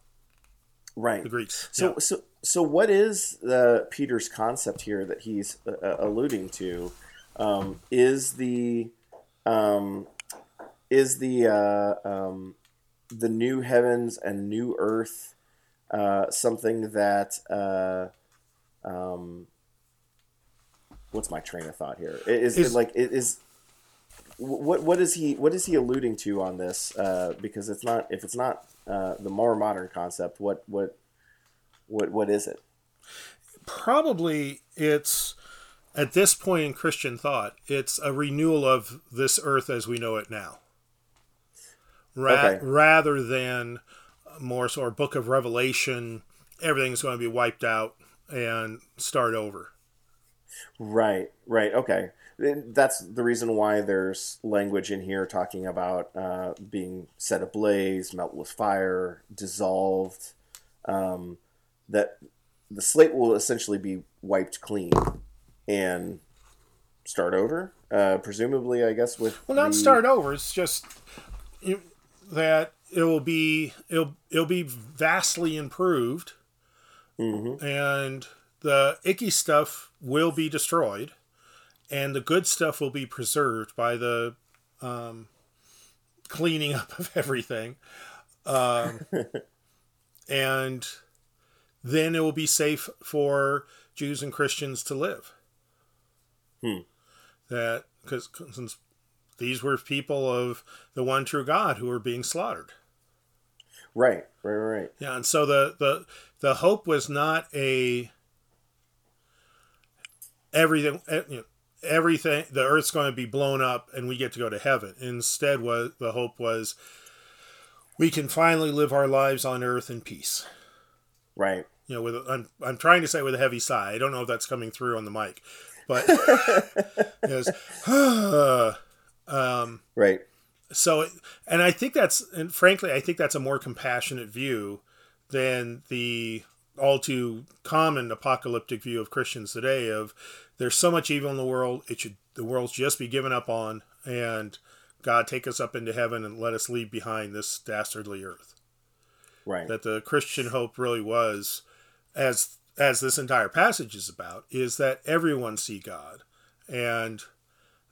Right, the Greeks. So yeah. so so what is the Peter's concept here that he's uh, uh, alluding to? Um, is the um, is the uh, um, the new heavens and new earth uh, something that uh, um, what's my train of thought here? Is, is it like is what what is he what is he alluding to on this? Uh, because it's not if it's not uh, the more modern concept, what what what what is it? Probably it's at this point in Christian thought, it's a renewal of this earth as we know it now. Ra- okay. Rather than more of book of Revelation, everything's going to be wiped out and start over. Right, right, okay. That's the reason why there's language in here talking about uh, being set ablaze, melt with fire, dissolved. Um, that the slate will essentially be wiped clean and start over. Uh, presumably, I guess with well, not the... start over. It's just that it will be it'll it'll be vastly improved Mm-hmm. And the icky stuff will be destroyed, and the good stuff will be preserved by the um, cleaning up of everything. Um, and then it will be safe for Jews and Christians to live. Hmm. That because since these were people of the one true God who were being slaughtered. Right, right, right. Yeah, and so the the the hope was not a everything you know, everything the earth's going to be blown up and we get to go to heaven. Instead was the hope was we can finally live our lives on earth in peace. Right. You know with i'm, I'm trying to say with a heavy sigh. I don't know if that's coming through on the mic but yes. Um, right so and i think that's and frankly i think that's a more compassionate view than the all too common apocalyptic view of Christians today of there's so much evil in the world it should the world's just be given up on and God take us up into heaven and let us leave behind this dastardly earth. Right. That the Christian hope really was as as this entire passage is about is that everyone see God and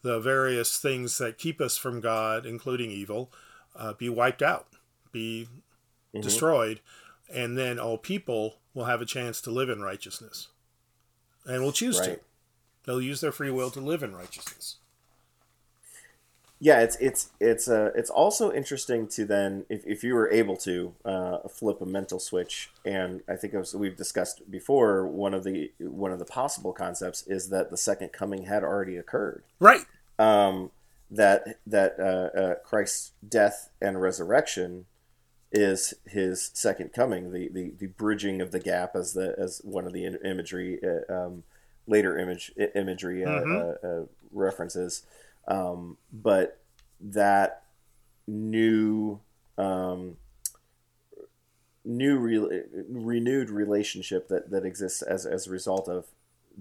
the various things that keep us from God, including evil, uh, be wiped out, be mm-hmm. destroyed, and then all people will have a chance to live in righteousness and will choose right. to they'll use their free will to live in righteousness yeah it's it's it's uh it's also interesting to then if, if you were able to uh, flip a mental switch and i think was, we've discussed before one of the one of the possible concepts is that the second coming had already occurred. Right. Um that that uh, uh christ's death and resurrection is his second coming, the, the, the bridging of the gap as the as one of the imagery uh, um, later image imagery uh, mm-hmm. uh, references, um, but that new um, new re- renewed relationship that, that exists as, as a result of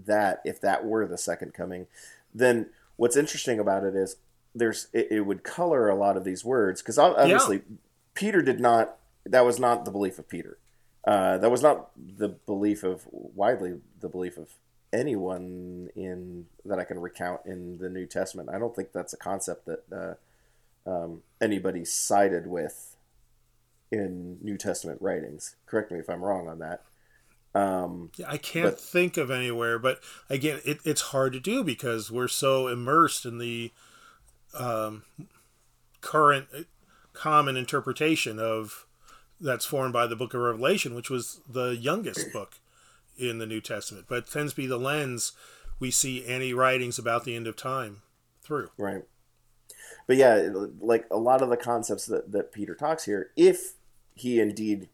that if that were the second coming then what's interesting about it is there's it, it would color a lot of these words because obviously yeah. peter did not that was not the belief of peter uh, that was not the belief of widely the belief of anyone in that i can recount in the new testament i don't think that's a concept that uh, um, anybody sided with in New Testament writings. Correct me if I'm wrong on that. Um, yeah, I can't but, think of anywhere, but again, it, it's hard to do because we're so immersed in the um, current uh, common interpretation of that's formed by the Book of Revelation, which was the youngest book in the New Testament, but it tends to be the lens we see any writings about the end of time through. Right but yeah, like a lot of the concepts that, that Peter talks here, if he indeed,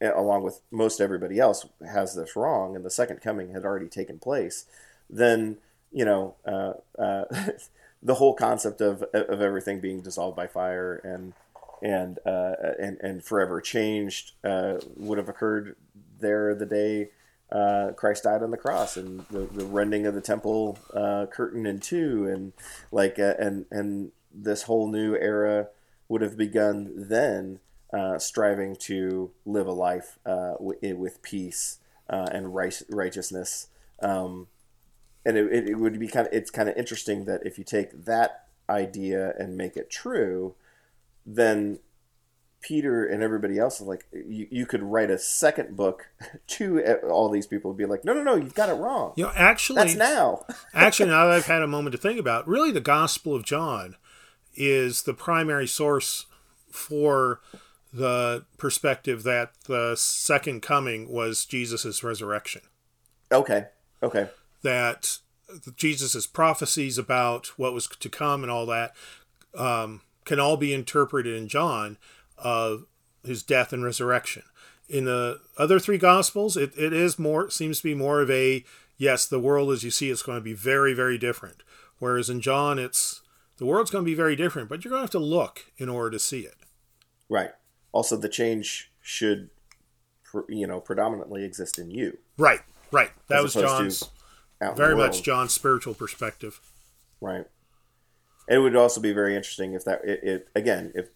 along with most everybody else, has this wrong and the second coming had already taken place, then, you know, uh, uh, the whole concept of, of everything being dissolved by fire and, and, uh, and, and forever changed uh, would have occurred there the day uh, Christ died on the cross and the, the rending of the temple uh, curtain in two and like uh, and and this whole new era would have begun then, uh, striving to live a life uh, w- with peace uh, and right- righteousness. Um, and it, it, would be kind of it's kind of interesting that if you take that idea and make it true, then Peter and everybody else is like you, you could write a second book to all these people and be like, no, no, no, you've got it wrong. You know, actually, that's now. actually, now that I've had a moment to think about, really, the Gospel of John is the primary source for the perspective that the second coming was Jesus' resurrection. Okay. Okay. That Jesus' prophecies about what was to come and all that um, can all be interpreted in John of his death and resurrection. In the other three gospels, it, it is more seems to be more of a yes, the world as you see it's going to be very, very different. Whereas in John, it's the world's going to be very different, but you're going to have to look in order to see it. Right. Also, the change should, you know, predominantly exist in you. Right. Right. That was John's very much John's spiritual perspective. Right. It would also be very interesting if that, it, it again, if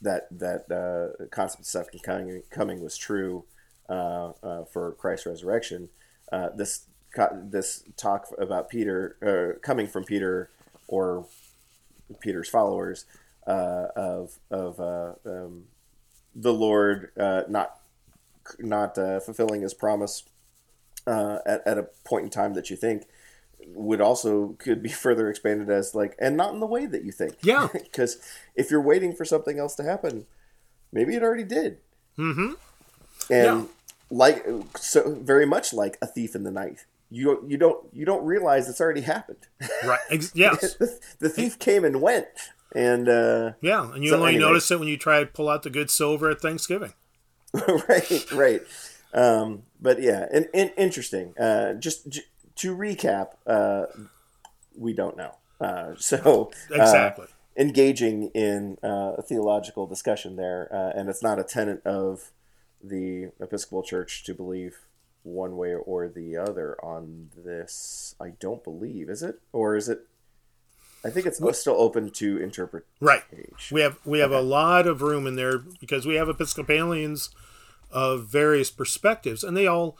that that uh, concept of second coming, coming was true uh, uh, for Christ's resurrection. Uh, this this talk about Peter uh, coming from Peter or Peter's followers uh, of of um, the Lord not not fulfilling His promise at at a point in time that you think would also could be further expanded as like and not in the way that you think. Yeah, because if you're waiting for something else to happen, maybe it already did. Mm-hmm. And yeah. like so, very much like a thief in the night you you don't you don't realize it's already happened. Right. Yes. the, the, thief came and went, and uh, yeah, and you so only anyway. notice it when you try to pull out the good silver at Thanksgiving. right. Right. Um, but yeah, and, and interesting. Uh, just j- to recap, uh, we don't know. Uh, so uh, exactly engaging in uh, a theological discussion there, and it's not a tenet of the Episcopal Church to believe one way or the other on this. I don't believe is it, or is it? I think it's still open to interpret. Right. We have we have okay. a lot of room in there because we have Episcopalians of various perspectives, and they all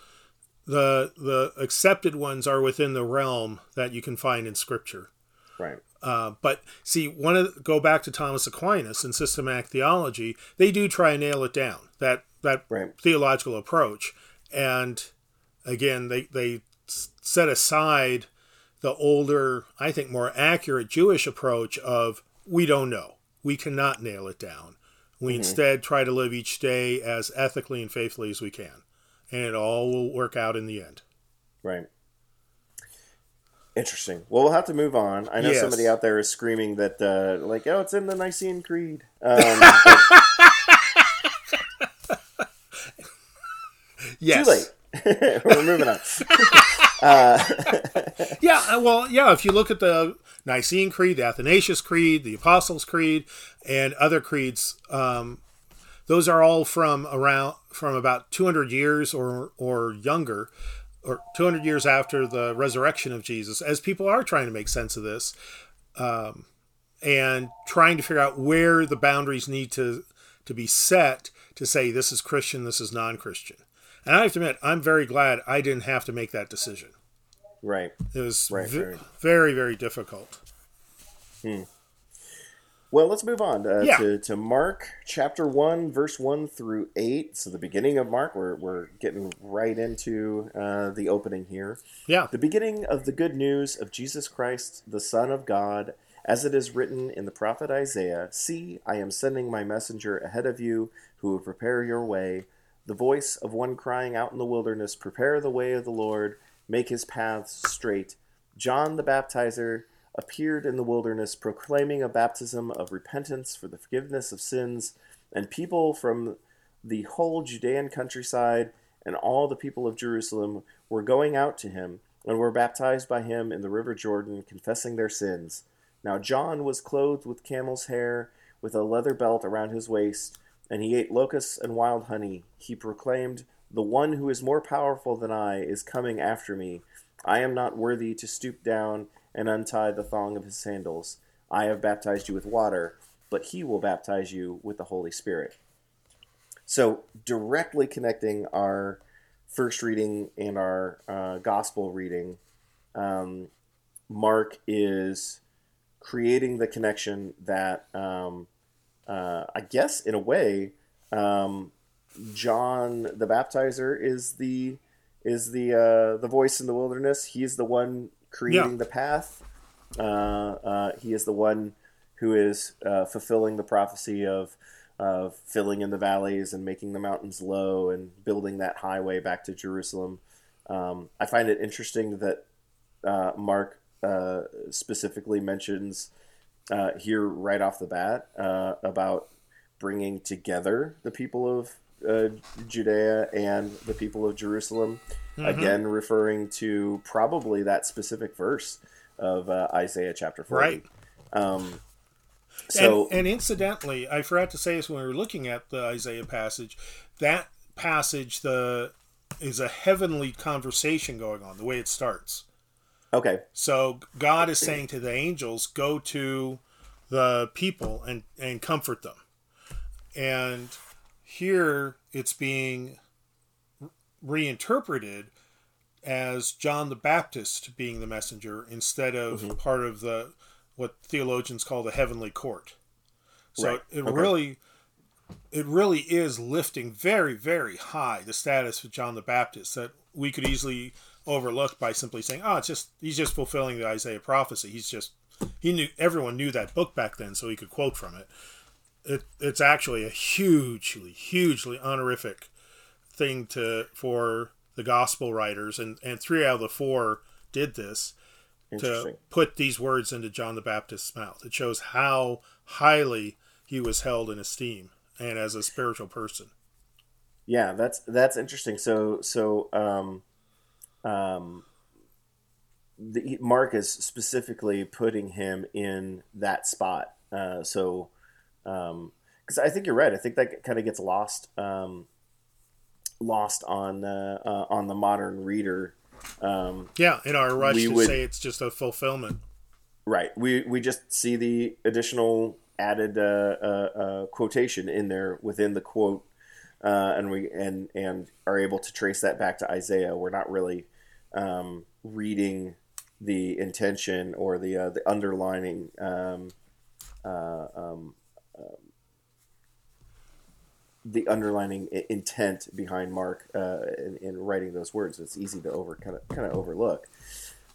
the the accepted ones are within the realm that you can find in Scripture. Right. Uh, but see, one of go back to Thomas Aquinas and systematic theology. They do try and nail it down that that right. theological approach, and again, they, they set aside the older, I think more accurate Jewish approach of we don't know. We cannot nail it down. We mm-hmm. instead try to live each day as ethically and faithfully as we can. And it all will work out in the end. Right. Interesting. Well, we'll have to move on. I know yes. somebody out there is screaming that, uh, like, oh, it's in the Nicene Creed. Um, Yes. Too late. We're moving on. Yeah, uh, well, yeah. If you look at the Nicene Creed, the Athanasius Creed, the Apostles' Creed, and other creeds, um, those are all from around from about 200 years or or younger, or 200 years after the resurrection of Jesus. As people are trying to make sense of this, um, and trying to figure out where the boundaries need to to be set to say this is Christian, this is non-Christian. And I have to admit, I'm very glad I didn't have to make that decision. Right. It was Right, ve- right. very, very difficult. Well, let's move on uh, Yeah. to, to Mark chapter 1, verse 1 through 8. So, the beginning of Mark, we're, we're getting right into uh, the opening here. Yeah. The beginning of the good news of Jesus Christ, the Son of God, as it is written in the prophet Isaiah See, I am sending my messenger ahead of you who will prepare your way. The voice of one crying out in the wilderness, Prepare the way of the Lord, make his paths straight. John the Baptizer appeared in the wilderness, proclaiming a baptism of repentance for the forgiveness of sins, and people from the whole Judean countryside and all the people of Jerusalem were going out to him and were baptized by him in the river Jordan, confessing their sins. Now John was clothed with camel's hair, with a leather belt around his waist, and he ate locusts and wild honey. He proclaimed, The one who is more powerful than I is coming after me. I am not worthy to stoop down and untie the thong of his sandals. I have baptized you with water, but he will baptize you with the Holy Spirit. So, directly connecting our first reading and our uh, gospel reading, um, Mark is creating the connection that, um, uh, I guess, in a way, um, John the Baptizer is the is the uh, the voice in the wilderness. He's the one creating Yeah. the path. Uh, uh, he is the one who is uh, fulfilling the prophecy of of filling in the valleys and making the mountains low and building that highway back to Jerusalem. Um, I find it interesting that uh, Mark uh, specifically mentions uh, here right off the bat about bringing together the people of uh, Judea and the people of Jerusalem. Again, referring to probably that specific verse of uh, Isaiah chapter 40. Right. Um, so, and, and incidentally, I forgot to say this when we were looking at the Isaiah passage. That passage, the is a heavenly conversation going on. The way it starts. okay. So God is saying to the angels, "Go to the people and and comfort them." And here it's being reinterpreted as John the Baptist being the messenger instead of mm-hmm. part of the what theologians call the heavenly court. So Right. it Okay. really it really is lifting very very high the status of John the Baptist that we could easily overlook by simply saying, "Oh, it's just he's just fulfilling the Isaiah prophecy. He's just he knew everyone knew that book back then, so he could quote from it." It it's actually a hugely hugely honorific thing to for the gospel writers, and and three out of the four did this to put these words into John the Baptist's mouth. It shows how highly he was held in esteem and as a spiritual person. Yeah, that's that's interesting. So so um, um, the, Mark is specifically putting him in that spot. Uh, so because I think you're right. I think that kind of gets lost um, lost on uh, uh, on the modern reader. Um, Yeah, in our rush to would- say it's just a fulfillment. Right. We we just see the additional added uh, uh, uh, quotation in there within the quote, uh, and we and and are able to trace that back to Isaiah. We're not really um, reading the intention or the uh, the underlining um, the underlining intent behind Mark uh, in, in writing those words. It's easy to over kind of kind of overlook.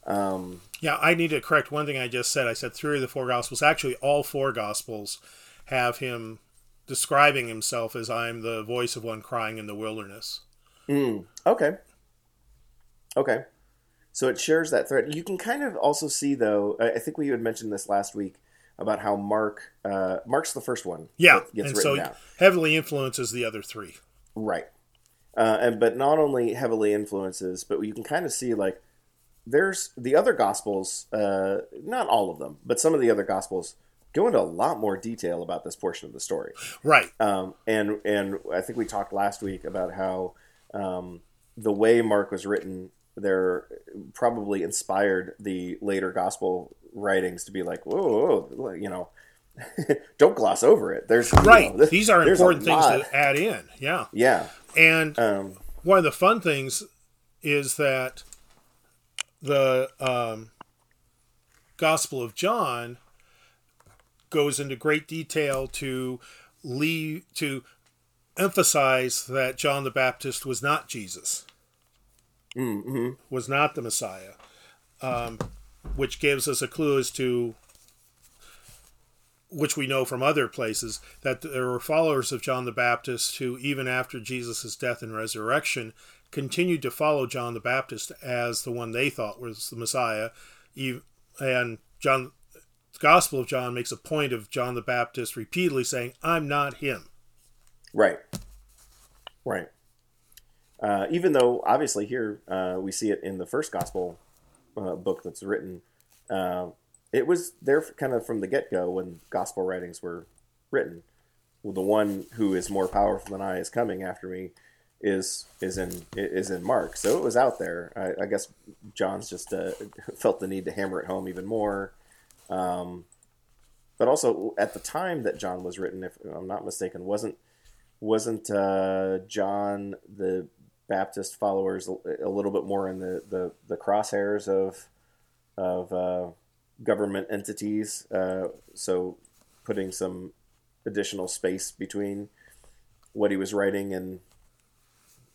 Um, Yeah, I need to correct one thing I just said. I said three of the four gospels. Actually, all four gospels have him describing himself as I'm the voice of one crying in the wilderness. Mm, okay. Okay. So it shares that thread. You can kind of also see, though. I I think we had mentioned this last week about how Mark, uh, Mark's the first one. Yeah, and written so down. heavily influences the other three. Right. uh, and but not only heavily influences, but you can kind of see like there's the other gospels, uh, not all of them, but some of the other gospels go into a lot more detail about this portion of the story. Right. Um, and and I think we talked last week about how um, the way Mark was written, there probably inspired the later gospel writings to be like, whoa, whoa, whoa you know, don't gloss over it. There's right. You know, These are important things lot. to add in. Yeah. Yeah. And um, one of the fun things is that the um, Gospel of John goes into great detail to leave to emphasize that John the Baptist was not Jesus, mm-hmm. was not the Messiah, um, which gives us a clue as to which we know from other places that there were followers of John the Baptist who, even after Jesus' death and resurrection, continued to follow John the Baptist as the one they thought was the Messiah. And John, the Gospel of John makes a point of John the Baptist repeatedly saying, "I'm not him." Right. Right. Uh, even though obviously here uh, we see it in the first Gospel uh, book that's written, uh, it was there kind of from the get go when Gospel writings were written. Well, the one who is more powerful than I is coming after me is is in is in Mark. So it was out there. I, I guess John's just uh, felt the need to hammer it home even more. Um, but also at the time that John was written, if I'm not mistaken, wasn't wasn't uh, John the Baptist followers a, little bit more in the, the, the crosshairs of of uh, government entities? Uh, so putting some additional space between what he was writing and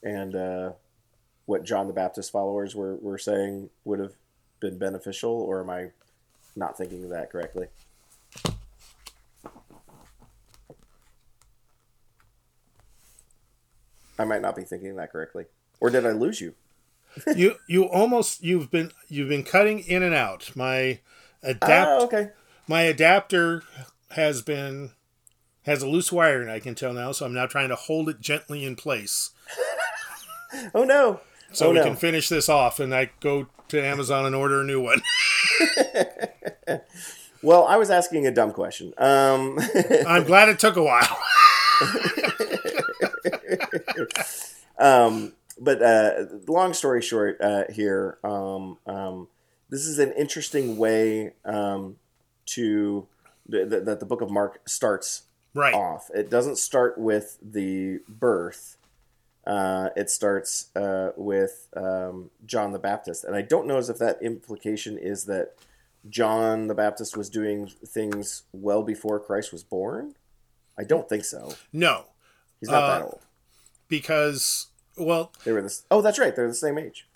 and uh, what John the Baptist followers were, were saying would have been beneficial, or am I not thinking of that correctly? I might not be thinking that correctly, or did I lose you? you you almost you've been you've been cutting in and out. My adapt oh, okay. My adapter has been has a loose wire and I can tell now, so I'm now trying to hold it gently in place. oh no! So oh, we no. can finish this off, and I go to Amazon and order a new one. well, I was asking a dumb question. Um... I'm glad it took a while. Um, but uh, long story short, uh, here, um, um, this is an interesting way um, to th- that the Book of Mark starts right. off. It doesn't start with the birth. Uh, it starts uh, with um, John the Baptist, and I don't know as if that implication is that John the Baptist was doing things well before Christ was born. I don't think so. No, he's not uh, that old. Because well, they were this. Oh, that's right. They're the same age.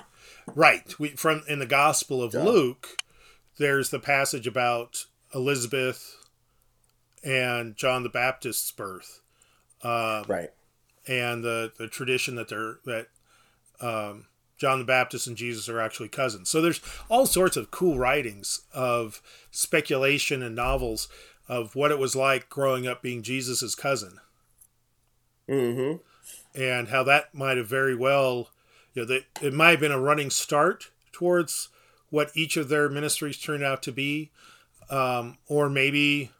Right. We from in the Gospel of. Luke, there's the passage about Elizabeth and John the Baptist's birth. Um, right and the the tradition that they're that um, John the Baptist and Jesus are actually cousins. So there's all sorts of cool writings of speculation and novels of what it was like growing up being Jesus's cousin. Mm-hmm. And how that might have very well, you know, that it might have been a running start towards what each of their ministries turned out to be, um, or maybe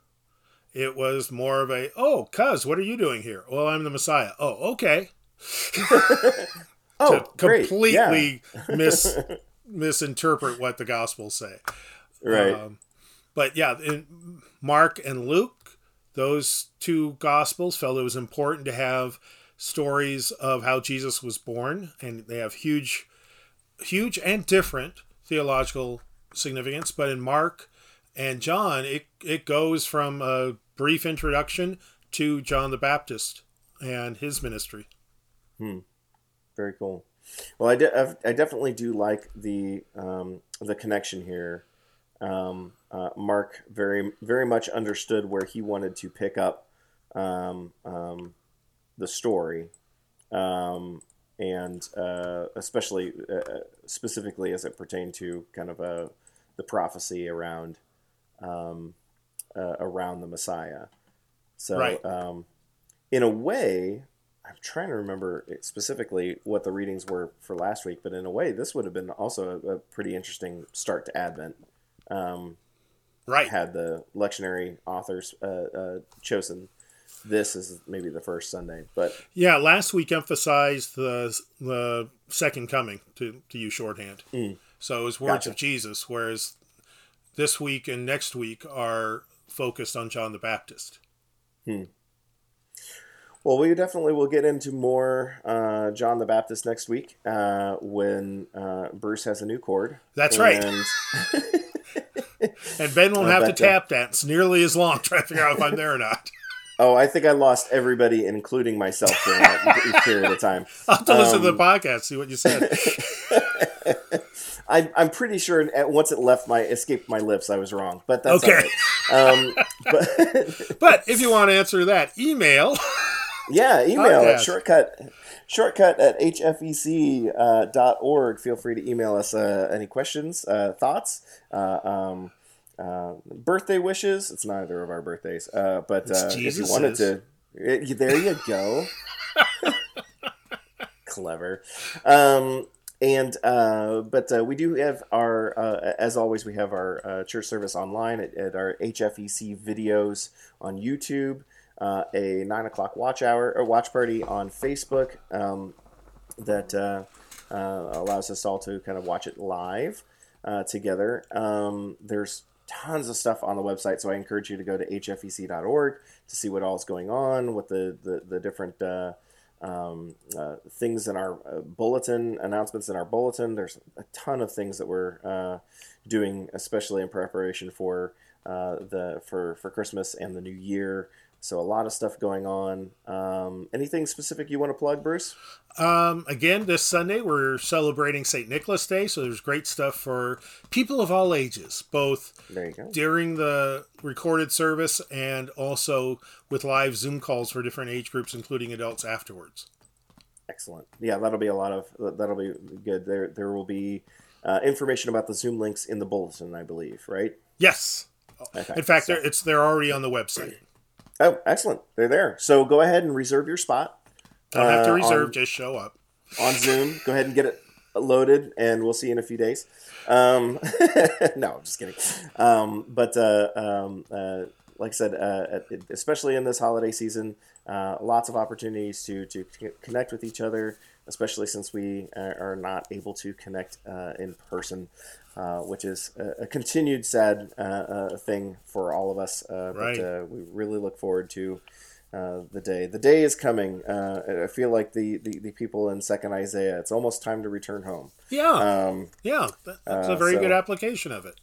it was more of a, oh, cuz, what are you doing here? Well, I'm the Messiah. Oh, okay. oh, completely yeah. mis misinterpret what the Gospels say. Right. Um, but yeah, in Mark and Luke, those two Gospels felt it was important to have stories of how Jesus was born, and they have huge, huge and different theological significance. But in Mark and John, it it goes from a brief introduction to John the Baptist and his ministry. Hmm. Very cool. Well, I, de- I definitely do like the um, the connection here. Um, uh, Mark very very much understood where he wanted to pick up um, um the story, um, and uh, especially uh, specifically as it pertained to kind of a uh, the prophecy around um, uh, around the Messiah. So, right. um, in a way, I'm trying to remember specifically what the readings were for last week, but in a way, this would have been also a, a pretty interesting start to Advent. Um, right. Had the lectionary authors uh, uh, chosen this is maybe the first Sunday, but yeah, last week emphasized the the second coming to to use shorthand. Mm. So it was words Gotcha. of Jesus, whereas this week and next week are focused on John the Baptist. Well, we definitely will get into more uh, John the Baptist next week uh, when uh, Bruce has a new cord. That's right. And And Ben won't have to tap dance nearly as long trying to figure out if I'm there or not. Oh, I think I lost everybody, including myself, during that period of time. I'll have to listen to Um, the podcast, see what you said. I, I'm pretty sure once it left my escaped my lips, I was wrong, but that's Okay. right. Um, but but if you want to answer that, email. Yeah, email at shortcut shortcut at hfec uh, dot org. Feel free to email us uh, any questions, uh, thoughts, uh, um, uh, birthday wishes. It's neither of our birthdays, uh, but uh, if you wanted to, it- there you go. Clever. Um, and uh, but uh, we do have our, uh, as always, we have our uh, church service online at, at our HFEC videos on YouTube, uh, a nine o'clock watch hour or watch party on Facebook um, that uh, uh, allows us all to kind of watch it live uh, together. Um, there's tons of stuff on the website, so I encourage you to go to hfec.org to see what all is going on, what the the, the different uh, um, uh, things in our uh, bulletin, announcements in our bulletin. There's a ton of things that we're uh, doing, especially in preparation for uh, the for for Christmas and the New Year. So a lot of stuff going on. Um, anything specific you want to plug, Bruce? Um, again, this Sunday we're celebrating St. Nicholas Day, so there's great stuff for people of all ages, both There you go. during the recorded service and also with live Zoom calls for different age groups, including adults afterwards. Excellent. Yeah, that'll be a lot of that'll be good. There there will be uh, information about the Zoom links in the bulletin, I believe. Right? Yes. Okay. In fact, So- it's they're already on the website. Oh, excellent. They're there. So go ahead and reserve your spot. Don't have to Uh, reserve, on- just show up. on Zoom. Go ahead and get it loaded, and we'll see you in a few days. Um, no, just kidding. Um, but uh, um, uh, like I said, uh, especially in this holiday season, uh, lots of opportunities to to connect with each other, especially since we are are not able to connect uh, in person. Uh, which is a, a continued sad uh, uh, thing for all of us. Uh, Right. But uh, we really look forward to uh, the day. The day is coming. Uh, I feel like the, the, the people in Second Isaiah. It's almost time to return home. Yeah, Um, yeah, that's uh, a very so- good application of it.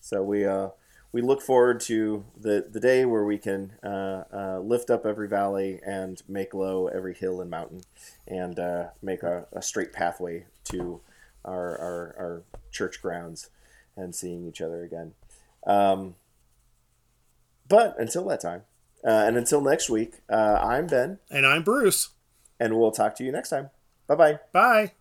so we uh, we look forward to the, the day where we can uh, uh, lift up every valley and make low every hill and mountain, and uh, make a, a straight pathway to our, our our church grounds and seeing each other again. Um, but until that time, uh, and until next week, uh, I'm Ben, And I'm Bruce. and we'll talk to you next time. Bye bye. Bye.